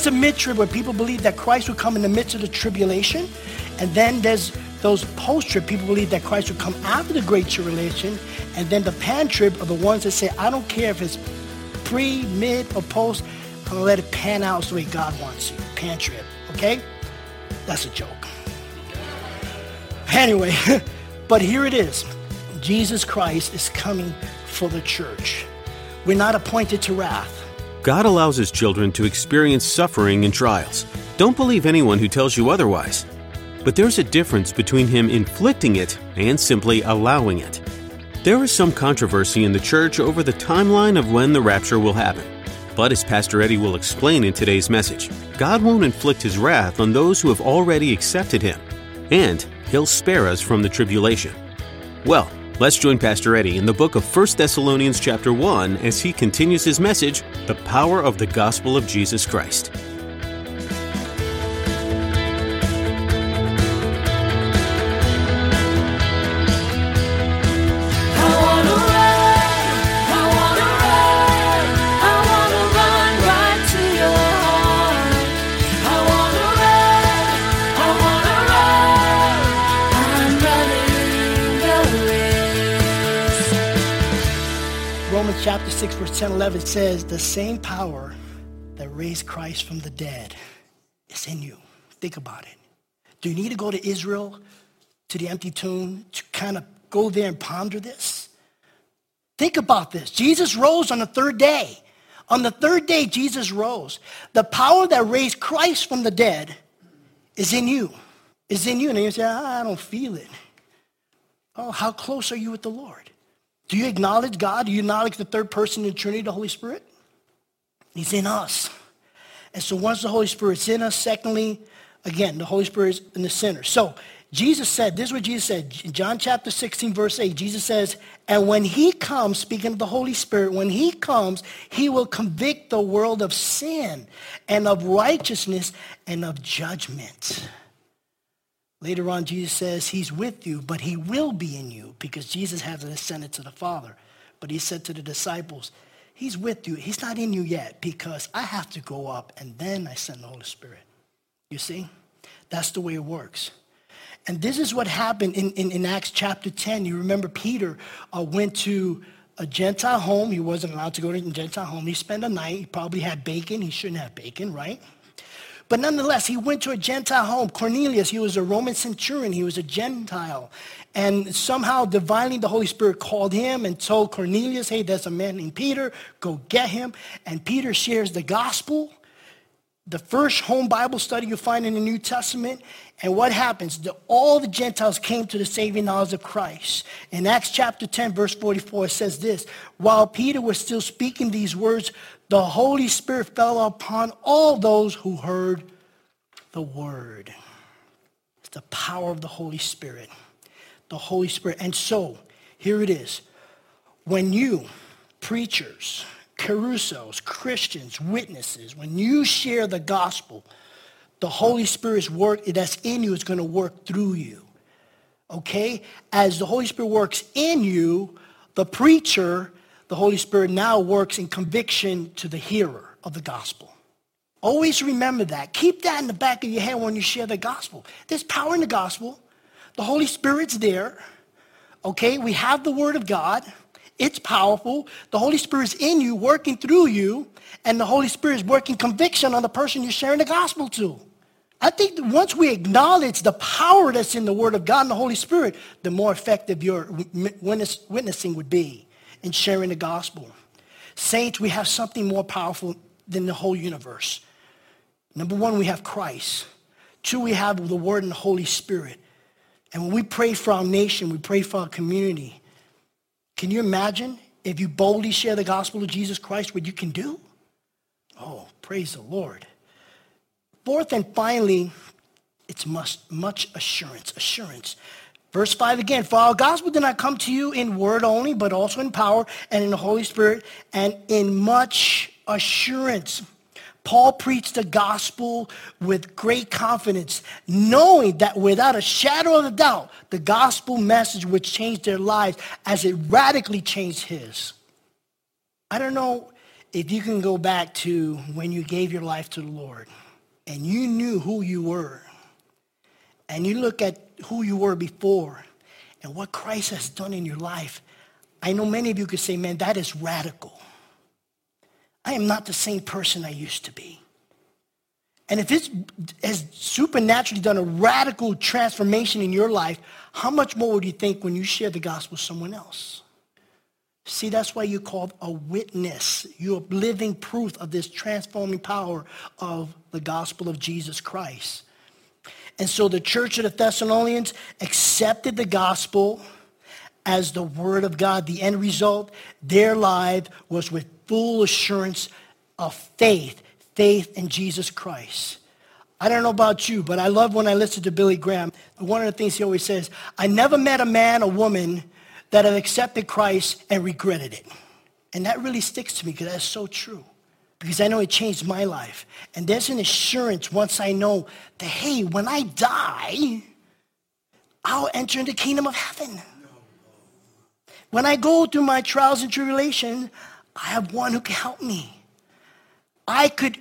There's a mid-trib where people believe that Christ will come in the midst of the tribulation. And then there's those post-trib, people believe that Christ will come after the great tribulation. And then the pan-trib are the ones that say, I don't care if it's pre, mid, or post. I'm to let it pan out the way God wants you. Pan-trib, okay? That's a joke. Anyway, but here it is. Jesus Christ is coming for the church. We're not appointed to wrath. God allows his children to experience suffering and trials. Don't believe anyone who tells you otherwise. But there's a difference between him inflicting it and simply allowing it. There is some controversy in the church over the timeline of when the rapture will happen. But as Pastor Eddie will explain in today's message, God won't inflict his wrath on those who have already accepted him, and he'll spare us from the tribulation. Well, Let's join Pastor Eddie in the book of 1 Thessalonians chapter 1 as he continues his message, The Power of the Gospel of Jesus Christ. Chapter 6, verse 10 11 says, The same power that raised Christ from the dead is in you. Think about it. Do you need to go to Israel, to the empty tomb, to kind of go there and ponder this? Think about this. Jesus rose on the third day. On the third day, Jesus rose. The power that raised Christ from the dead is in you. Is in you. And you say, I don't feel it. Oh, how close are you with the Lord? Do you acknowledge God? Do you acknowledge the third person in the Trinity, the Holy Spirit? He's in us. And so once the Holy Spirit's in us, secondly, again, the Holy Spirit is in the center. So Jesus said, this is what Jesus said, in John chapter 16, verse 8, Jesus says, and when he comes, speaking of the Holy Spirit, when he comes, he will convict the world of sin and of righteousness and of judgment. Later on, Jesus says he's with you, but he will be in you because Jesus has ascended to the Father. But he said to the disciples, he's with you. He's not in you yet because I have to go up and then I send the Holy Spirit. You see? That's the way it works. And this is what happened in, in, in Acts chapter 10. You remember Peter uh, went to a Gentile home. He wasn't allowed to go to a Gentile home. He spent a night. He probably had bacon. He shouldn't have bacon, right? But nonetheless, he went to a Gentile home. Cornelius, he was a Roman centurion. He was a Gentile. And somehow, divinely, the Holy Spirit called him and told Cornelius, hey, there's a man named Peter. Go get him. And Peter shares the gospel, the first home Bible study you find in the New Testament. And what happens? The, all the Gentiles came to the saving knowledge of Christ. In Acts chapter 10, verse 44, it says this, While Peter was still speaking these words, the Holy Spirit fell upon all those who heard the word. It's the power of the Holy Spirit. The Holy Spirit. And so, here it is. When you, preachers, carusos, Christians, witnesses, when you share the gospel, the Holy Spirit's work that's in you is going to work through you. Okay? As the Holy Spirit works in you, the preacher the Holy Spirit now works in conviction to the hearer of the gospel. Always remember that. Keep that in the back of your head when you share the gospel. There's power in the gospel. The Holy Spirit's there. Okay, we have the Word of God. It's powerful. The Holy Spirit's in you, working through you, and the Holy Spirit is working conviction on the person you're sharing the gospel to. I think once we acknowledge the power that's in the Word of God and the Holy Spirit, the more effective your witness, witnessing would be in sharing the gospel. Saints, we have something more powerful than the whole universe. Number one, we have Christ. Two, we have the Word and the Holy Spirit. And when we pray for our nation, we pray for our community. Can you imagine if you boldly share the gospel of Jesus Christ, what you can do? Oh, praise the Lord. Fourth and finally, it's much, much assurance. Assurance. Verse 5 again, for our gospel did not come to you in word only, but also in power and in the Holy Spirit and in much assurance. Paul preached the gospel with great confidence, knowing that without a shadow of a doubt, the gospel message would change their lives as it radically changed his. I don't know if you can go back to when you gave your life to the Lord and you knew who you were and you look at who you were before and what Christ has done in your life, I know many of you could say, man, that is radical. I am not the same person I used to be. And if it has supernaturally done a radical transformation in your life, how much more would you think when you share the gospel with someone else? See, that's why you're called a witness. You're living proof of this transforming power of the gospel of Jesus Christ. And so the church of the Thessalonians accepted the gospel as the word of God. The end result, their life was with full assurance of faith, faith in Jesus Christ. I don't know about you, but I love when I listen to Billy Graham. One of the things he always says, I never met a man or woman that have accepted Christ and regretted it. And that really sticks to me because that's so true because I know it changed my life. And there's an assurance once I know that, hey, when I die, I'll enter into the kingdom of heaven. When I go through my trials and tribulation, I have one who can help me. I could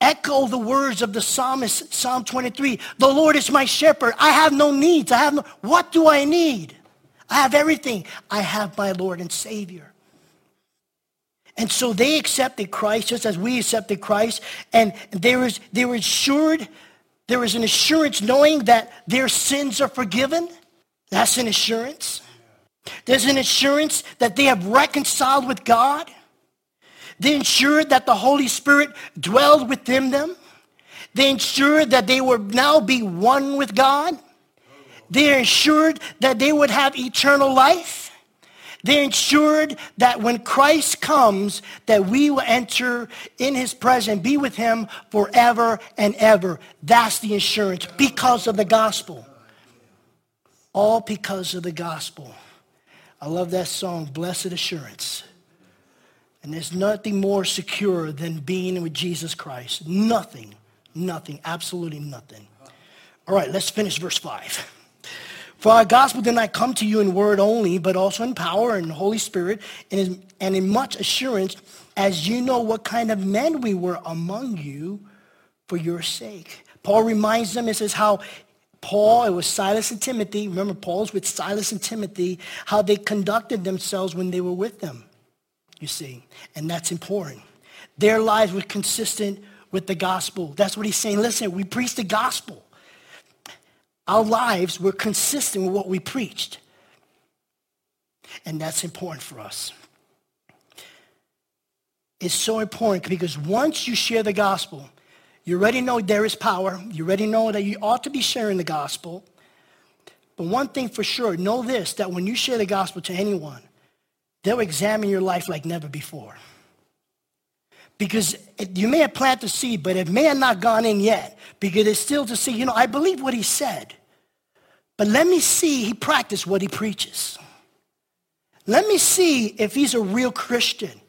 echo the words of the psalmist, Psalm 23. The Lord is my shepherd. I have no needs. I have no, what do I need? I have everything. I have my Lord and Savior. And so they accepted Christ just as we accepted Christ. And there is, they were assured, there is an assurance knowing that their sins are forgiven. That's an assurance. There's an assurance that they have reconciled with God. They ensured that the Holy Spirit dwelled within them. They ensured that they would now be one with God. They ensured that they would have eternal life. They ensured that when Christ comes, that we will enter in his presence, be with him forever and ever. That's the assurance because of the gospel. All because of the gospel. I love that song, Blessed Assurance. And there's nothing more secure than being with Jesus Christ. Nothing, nothing, absolutely nothing. All right, let's finish verse 5. For our gospel did not come to you in word only, but also in power and Holy Spirit and in, much assurance, as you know what kind of men we were among you for your sake. Paul reminds them, it says how Paul, it was Silas and Timothy. Remember, Paul's with Silas and Timothy, how they conducted themselves when they were with them, you see. And that's important. Their lives were consistent with the gospel. That's what he's saying. Listen, we preach the gospel our lives were consistent with what we preached. And that's important for us. It's so important because once you share the gospel, you already know there is power. You already know that you ought to be sharing the gospel. But one thing for sure, know this, that when you share the gospel to anyone, they'll examine your life like never before. Because you may have planted the seed, but it may have not gone in yet. Because it's still to see, you know, I believe what he said. But let me see he practiced what he preaches. Let me see if he's a real Christian.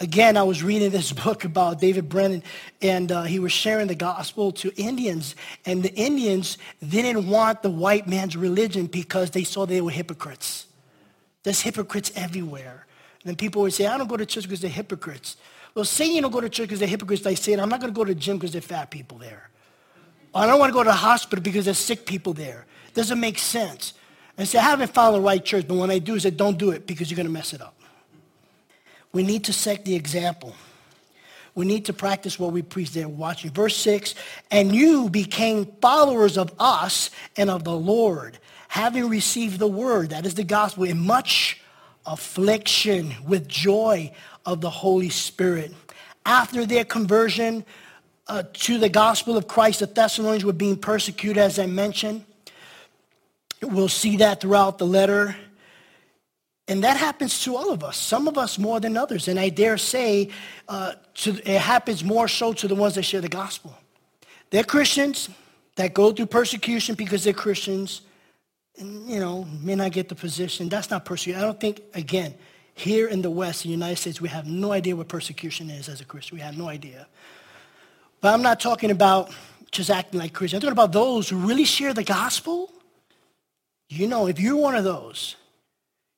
Again, I was reading this book about David Brainerd, and uh, he was sharing the gospel to Indians. And the Indians didn't want the white man's religion because they saw they were hypocrites. There's hypocrites everywhere. Then people would say, I don't go to church because they're hypocrites. Well, say you don't go to church because they're hypocrites. They say, I'm not going to go to the gym because they're fat people there. I don't want to go to the hospital because there's sick people there. Doesn't make sense. And say, I haven't found the right church, but when I do, I say, don't do it because you're going to mess it up. We need to set the example. We need to practice what we preach there watching. Verse 6, and you became followers of us and of the Lord, having received the word, that is the gospel, in much affliction with joy of the Holy Spirit. After their conversion, uh, to the gospel of Christ, the Thessalonians were being persecuted, as I mentioned. We'll see that throughout the letter. And that happens to all of us, some of us more than others. And I dare say uh, to, it happens more so to the ones that share the gospel. They're Christians that go through persecution because they're Christians you know, may not get the position. That's not persecution. I don't think, again, here in the West, in the United States, we have no idea what persecution is as a Christian. We have no idea. But I'm not talking about just acting like Christians. I'm talking about those who really share the gospel. You know, if you're one of those,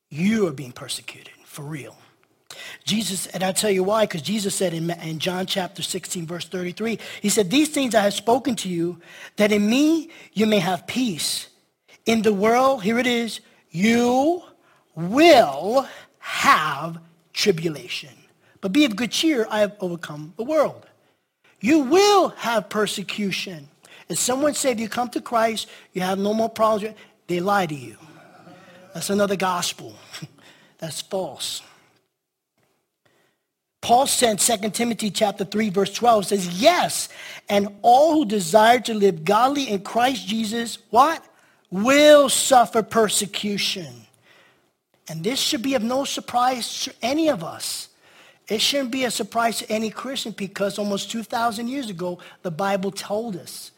you are being persecuted for real. Jesus, and I'll tell you why, because Jesus said in, in John chapter 16, verse 33, he said, These things I have spoken to you, that in me you may have peace. In the world, here it is, you will have tribulation. But be of good cheer, I have overcome the world. You will have persecution. If someone say if you come to Christ, you have no more problems, they lie to you. That's another gospel. That's false. Paul said 2 Timothy chapter 3 verse 12 says, "Yes, and all who desire to live godly in Christ Jesus, what? Will suffer persecution." And this should be of no surprise to any of us. It shouldn't be a surprise to any Christian because almost 2,000 years ago, the Bible told us.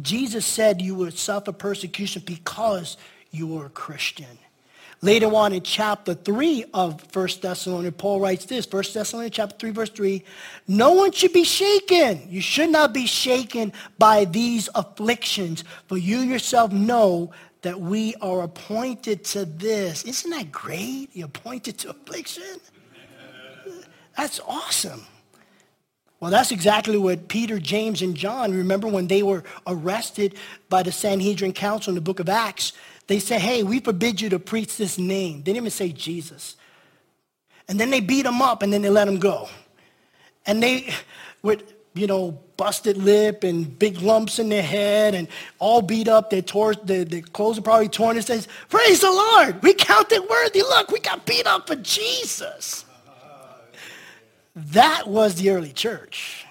Jesus said you would suffer persecution because you were a Christian. Later on in chapter 3 of 1 Thessalonians, Paul writes this, 1 Thessalonians chapter 3, verse 3, no one should be shaken. You should not be shaken by these afflictions, for you yourself know that we are appointed to this. Isn't that great? You're appointed to affliction? That's awesome. Well, that's exactly what Peter, James, and John, remember when they were arrested by the Sanhedrin Council in the book of Acts, they say, hey, we forbid you to preach this name. They didn't even say Jesus. And then they beat them up and then they let them go. And they, with, you know, busted lip and big lumps in their head and all beat up, their, tore, their, their clothes are probably torn. And says, praise the Lord, we counted worthy. Look, we got beat up for Jesus. That was the early church.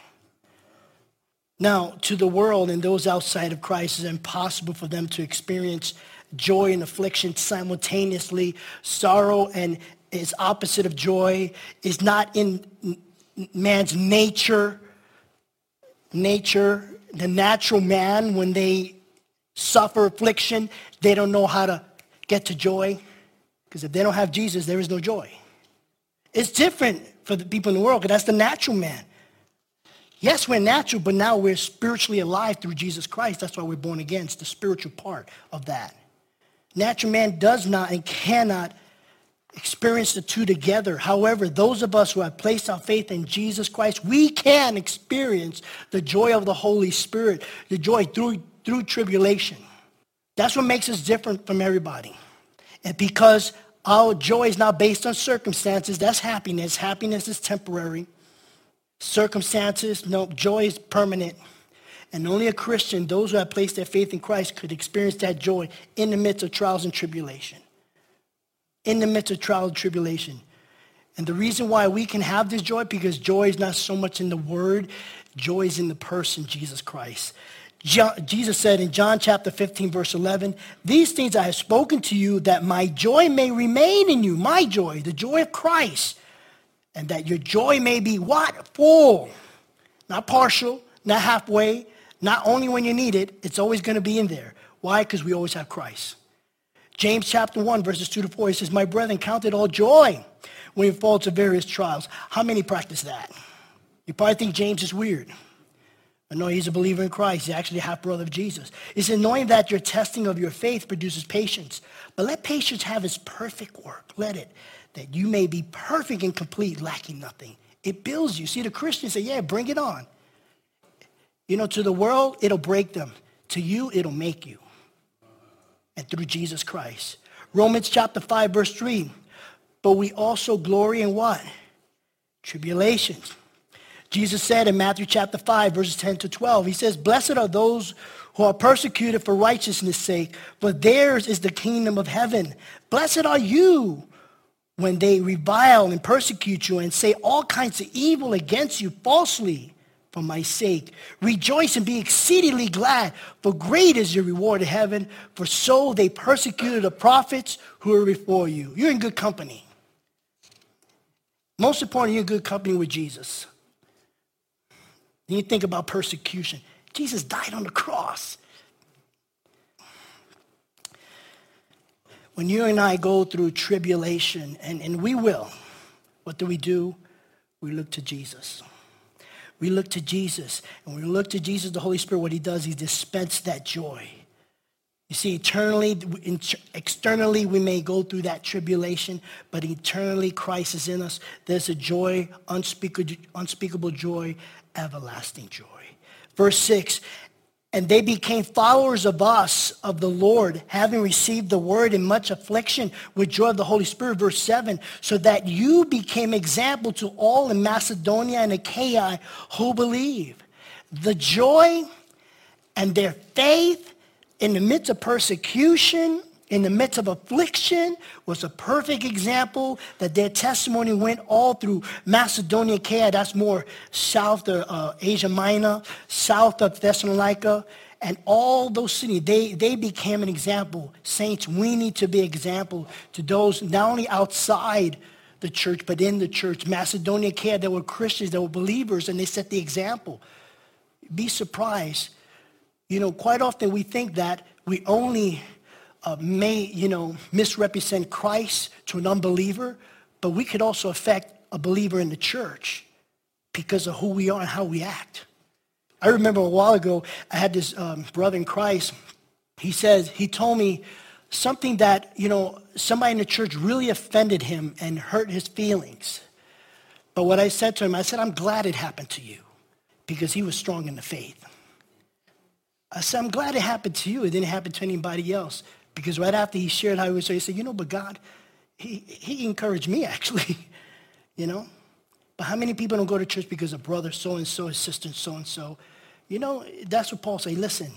Now, to the world and those outside of Christ, it's impossible for them to experience joy and affliction simultaneously. Sorrow and its opposite of joy is not in man's nature. Nature, the natural man, when they suffer affliction, they don't know how to get to joy. Because if they don't have Jesus, there is no joy. It's different for the people in the world because that's the natural man. Yes, we're natural, but now we're spiritually alive through Jesus Christ. That's why we're born again. It's the spiritual part of that. Natural man does not and cannot experience the two together. However, those of us who have placed our faith in Jesus Christ, we can experience the joy of the Holy Spirit, the joy through, through tribulation. That's what makes us different from everybody. And because our joy is not based on circumstances, that's happiness. Happiness is temporary. Circumstances, no, joy is permanent. And only a Christian, those who have placed their faith in Christ, could experience that joy in the midst of trials and tribulation. In the midst of trials and tribulation. And the reason why we can have this joy, because joy is not so much in the word, joy is in the person, Jesus Christ. Jesus said in John chapter 15, verse 11, These things I have spoken to you that my joy may remain in you, my joy, the joy of Christ, and that your joy may be what? Full. Not partial, not halfway, not only when you need it, it's always going to be in there. Why? Because we always have Christ. James chapter 1, verses 2 to 4, he says, My brethren, count it all joy when you fall to various trials. How many practice that? You probably think James is weird. I know he's a believer in Christ. He's actually a half-brother of Jesus. He said, knowing that your testing of your faith produces patience. But let patience have its perfect work. Let it, that you may be perfect and complete, lacking nothing. It builds you. See, the Christians say, yeah, bring it on. You know, to the world, it'll break them. To you, it'll make you. And through Jesus Christ. Romans chapter 5, verse 3. But we also glory in what? Tribulations. Jesus said in Matthew chapter 5, verses 10 to 12, he says, Blessed are those who are persecuted for righteousness' sake, for theirs is the kingdom of heaven. Blessed are you when they revile and persecute you and say all kinds of evil against you falsely for my sake. Rejoice and be exceedingly glad, for great is your reward in heaven, for so they persecuted the prophets who were before you. You're in good company. Most important, you're in good company with Jesus. Then you think about persecution. Jesus died on the cross. When you and I go through tribulation, and, and we will, what do we do? We look to Jesus. We look to Jesus. And when we look to Jesus, the Holy Spirit, what he does, he dispenses that joy. You see, eternally, externally, we may go through that tribulation, but eternally, Christ is in us. There's a joy, unspeakable, unspeakable joy, everlasting joy. Verse 6, and they became followers of us, of the Lord, having received the word in much affliction with joy of the Holy Spirit. Verse 7, so that you became example to all in Macedonia and Achaia who believe. The joy and their faith in the midst of persecution in the midst of affliction was a perfect example that their testimony went all through Macedonia, Achaia, that's more south of uh, Asia Minor, south of Thessalonica, and all those cities, they, they became an example. Saints, we need to be example to those not only outside the church, but in the church. Macedonia, Achaia, there were Christians, there were believers, and they set the example. Be surprised. You know, quite often we think that we only uh, may, you know, misrepresent Christ to an unbeliever, but we could also affect a believer in the church because of who we are and how we act. I remember a while ago, I had this um, brother in Christ. He says, he told me something that, you know, somebody in the church really offended him and hurt his feelings. But what I said to him, I said, I'm glad it happened to you because he was strong in the faith. I said, I'm glad it happened to you. It didn't happen to anybody else because right after he shared how he was, he said, you know, but God, he, he encouraged me actually, you know. But how many people don't go to church because of brother so-and-so, his sister so-and-so? You know, that's what Paul said. Listen,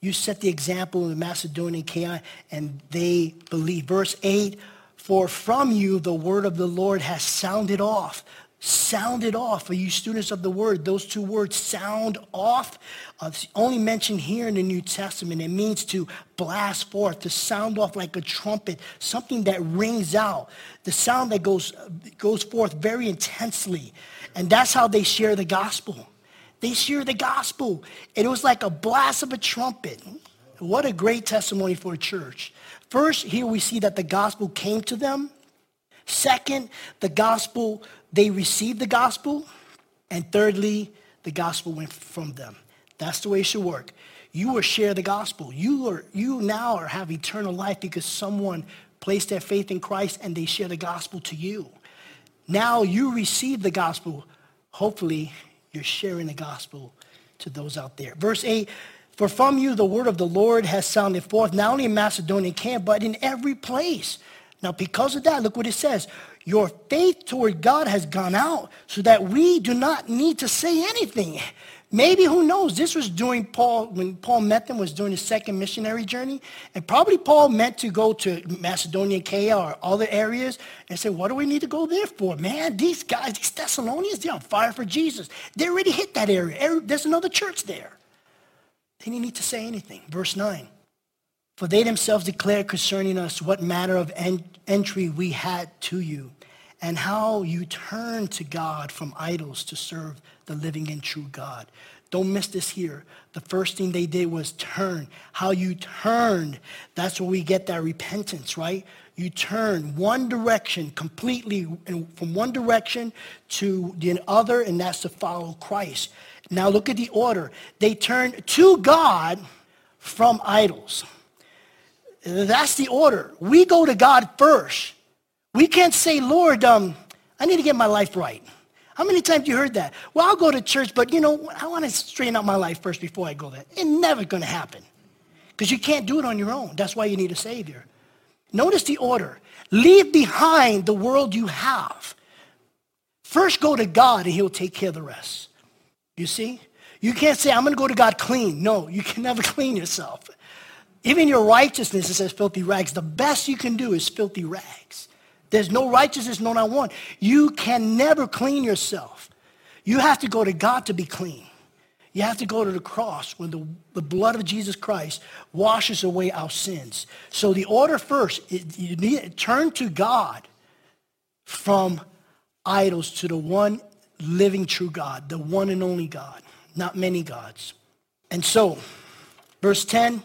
you set the example in Macedonia and Achaia, and they believe. Verse 8, for from you the word of the Lord has sounded off sound it off. For you students of the word, those two words, sound off, uh, only mentioned here in the New Testament. It means to blast forth, to sound off like a trumpet, something that rings out, the sound that goes, goes forth very intensely. And that's how they share the gospel. They share the gospel. And it was like a blast of a trumpet. What a great testimony for a church. First, here we see that the gospel came to them. Second, the gospel they received the gospel. And thirdly, the gospel went from them. That's the way it should work. You will share the gospel. You, are, you now are, have eternal life because someone placed their faith in Christ and they share the gospel to you. Now you receive the gospel. Hopefully, you're sharing the gospel to those out there. Verse 8, for from you the word of the Lord has sounded forth, not only in Macedonia camp, but in every place. Now, because of that, look what it says. Your faith toward God has gone out so that we do not need to say anything. Maybe, who knows, this was during Paul, when Paul met them, was during his second missionary journey. And probably Paul meant to go to Macedonia, Achaia, or other areas and say, what do we need to go there for? Man, these guys, these Thessalonians, they're on fire for Jesus. They already hit that area. There's another church there. They didn't need to say anything. Verse 9. For they themselves declared concerning us what manner of en- entry we had to you, and how you turn to God from idols to serve the living and true God. Don't miss this here. The first thing they did was turn. How you turned, that's where we get that repentance, right? You turn one direction completely, from one direction to the other, and that's to follow Christ. Now look at the order. They turned to God from idols. That's the order. We go to God first. We can't say, Lord, um, I need to get my life right. How many times you heard that? Well, I'll go to church, but you know, I want to straighten out my life first before I go there. It's never going to happen because you can't do it on your own. That's why you need a Savior. Notice the order. Leave behind the world you have. First go to God and he'll take care of the rest. You see? You can't say, I'm going to go to God clean. No, you can never clean yourself. Even your righteousness, it says filthy rags. The best you can do is filthy rags. There's no righteousness, no not one. You can never clean yourself. You have to go to God to be clean. You have to go to the cross when the, the blood of Jesus Christ washes away our sins. So the order first, it, you need to turn to God from idols to the one living true God, the one and only God, not many gods. And so, verse 10,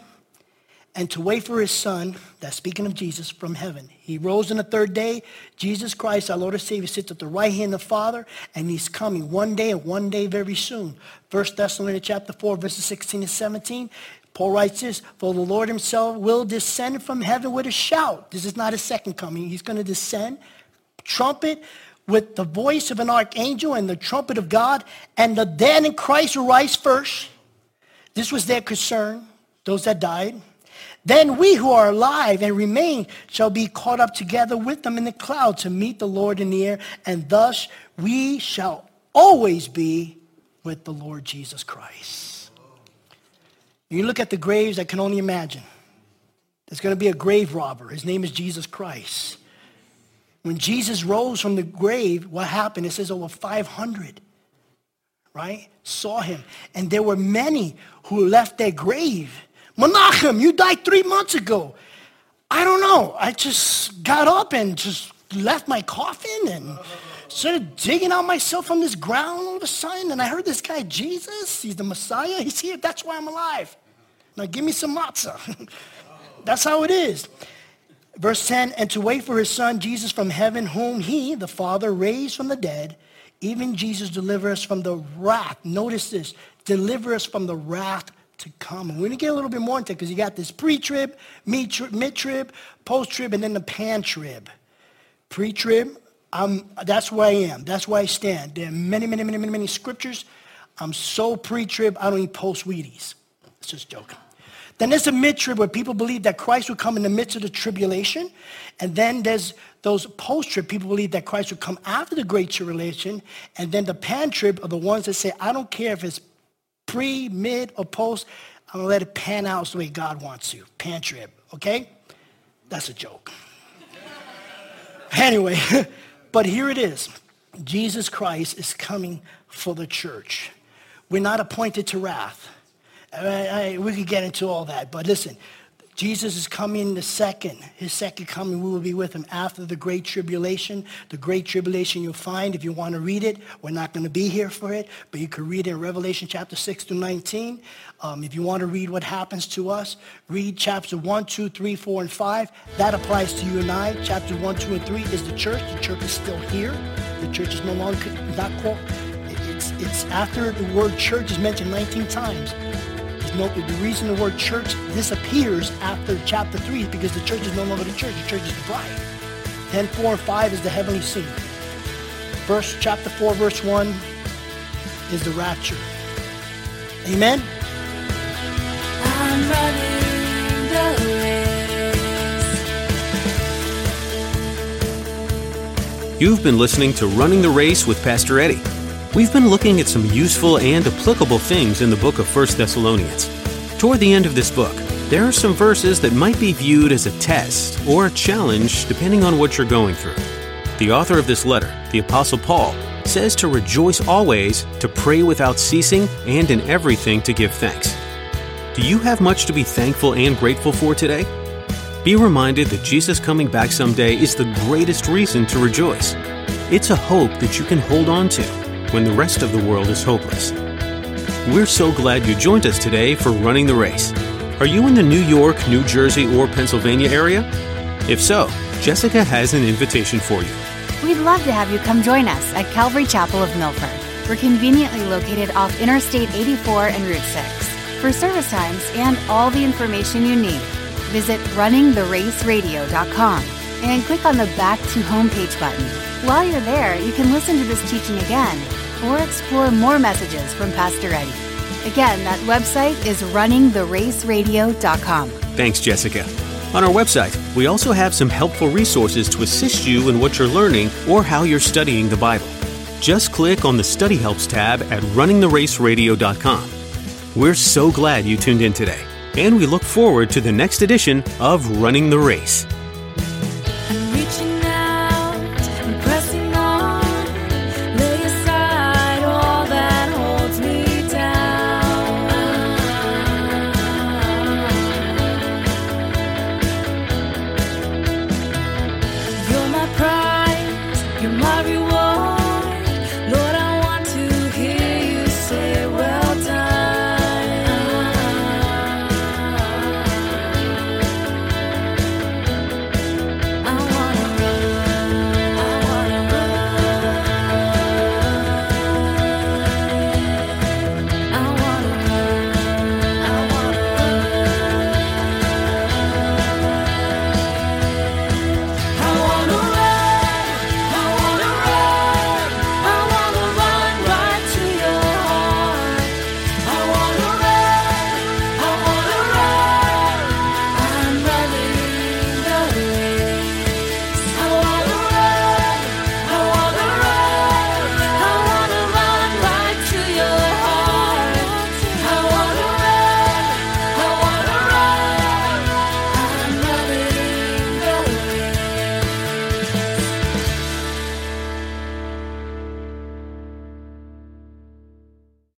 and to wait for his son, that's speaking of Jesus, from heaven. He rose on the third day. Jesus Christ, our Lord and Savior, sits at the right hand of the Father, and he's coming one day and one day very soon. First Thessalonians chapter 4, verses 16 and 17. Paul writes this, for the Lord himself will descend from heaven with a shout. This is not his second coming. He's going to descend, trumpet, with the voice of an archangel and the trumpet of God, and the dead in Christ will rise first. This was their concern, those that died. Then we who are alive and remain shall be caught up together with them in the cloud to meet the Lord in the air, and thus we shall always be with the Lord Jesus Christ. You look at the graves, I can only imagine. There's going to be a grave robber. His name is Jesus Christ. When Jesus rose from the grave, what happened? It says over 500, right, saw him. And there were many who left their grave Menachem, you died three months ago. I don't know. I just got up and just left my coffin and started digging out myself from this ground all of a sudden. And I heard this guy, Jesus, he's the Messiah. He's here. That's why I'm alive. Now give me some matzah. That's how it is. Verse 10, and to wait for his son, Jesus from heaven, whom he, the Father, raised from the dead, even Jesus deliver us from the wrath. Notice this, deliver us from the wrath to come. We're going to get a little bit more into it because you got this pre-trib, mid-trib, post-trib, and then the pan-trib. Pre-trib, I'm, that's where I am. That's where I stand. There are many, many, many, many, many scriptures. I'm so pre-trib, I don't eat post-Wheaties. It's just joking. Then there's a mid-trib where people believe that Christ will come in the midst of the tribulation. And then there's those post-trib, people believe that Christ will come after the great tribulation. And then the pan-trib are the ones that say, I don't care if it's pre, mid, or post. I'm to let it pan out the way God wants you. Pan trib, okay? That's a joke. anyway, but here it is. Jesus Christ is coming for the church. We're not appointed to wrath. I, I, we could get into all that, but listen, Jesus is coming the second, his second coming, we will be with him after the great tribulation. The great tribulation you'll find, if you want to read it, we're not going to be here for it, but you can read it in Revelation chapter 6 through 19. Um, if you want to read what happens to us, read chapter 1, 2, 3, 4, and 5. That applies to you and I. Chapter 1, 2, and 3 is the church. The church is still here. The church is no longer not called. It's, it's after the word church is mentioned 19 times note that the reason the word church disappears after chapter 3 is because the church is no longer the church. The church is the bride. 10, 4, and 5 is the heavenly scene. Verse, chapter 4, verse 1 is the rapture. Amen? You've been listening to Running the Race with Pastor Eddie. We've been looking at some useful and applicable things in the book of 1 Thessalonians. Toward the end of this book, there are some verses that might be viewed as a test or a challenge depending on what you're going through. The author of this letter, the Apostle Paul, says to rejoice always, to pray without ceasing, and in everything to give thanks. Do you have much to be thankful and grateful for today? Be reminded that Jesus coming back someday is the greatest reason to rejoice. It's a hope that you can hold on to when the rest of the world is hopeless. We're so glad you joined us today for Running the Race. Are you in the New York, New Jersey, or Pennsylvania area? If so, Jessica has an invitation for you. We'd love to have you come join us at Calvary Chapel of Milford. We're conveniently located off Interstate 84 and Route 6. For service times and all the information you need, visit runningtheraceradio.com and click on the Back to Homepage button. While you're there, you can listen to this teaching again or explore more messages from Pastor Eddie. Again, that website is runningtheraceradio.com. Thanks, Jessica. On our website, we also have some helpful resources to assist you in what you're learning or how you're studying the Bible. Just click on the Study Helps tab at runningtheraceradio.com. We're so glad you tuned in today, and we look forward to the next edition of Running the Race.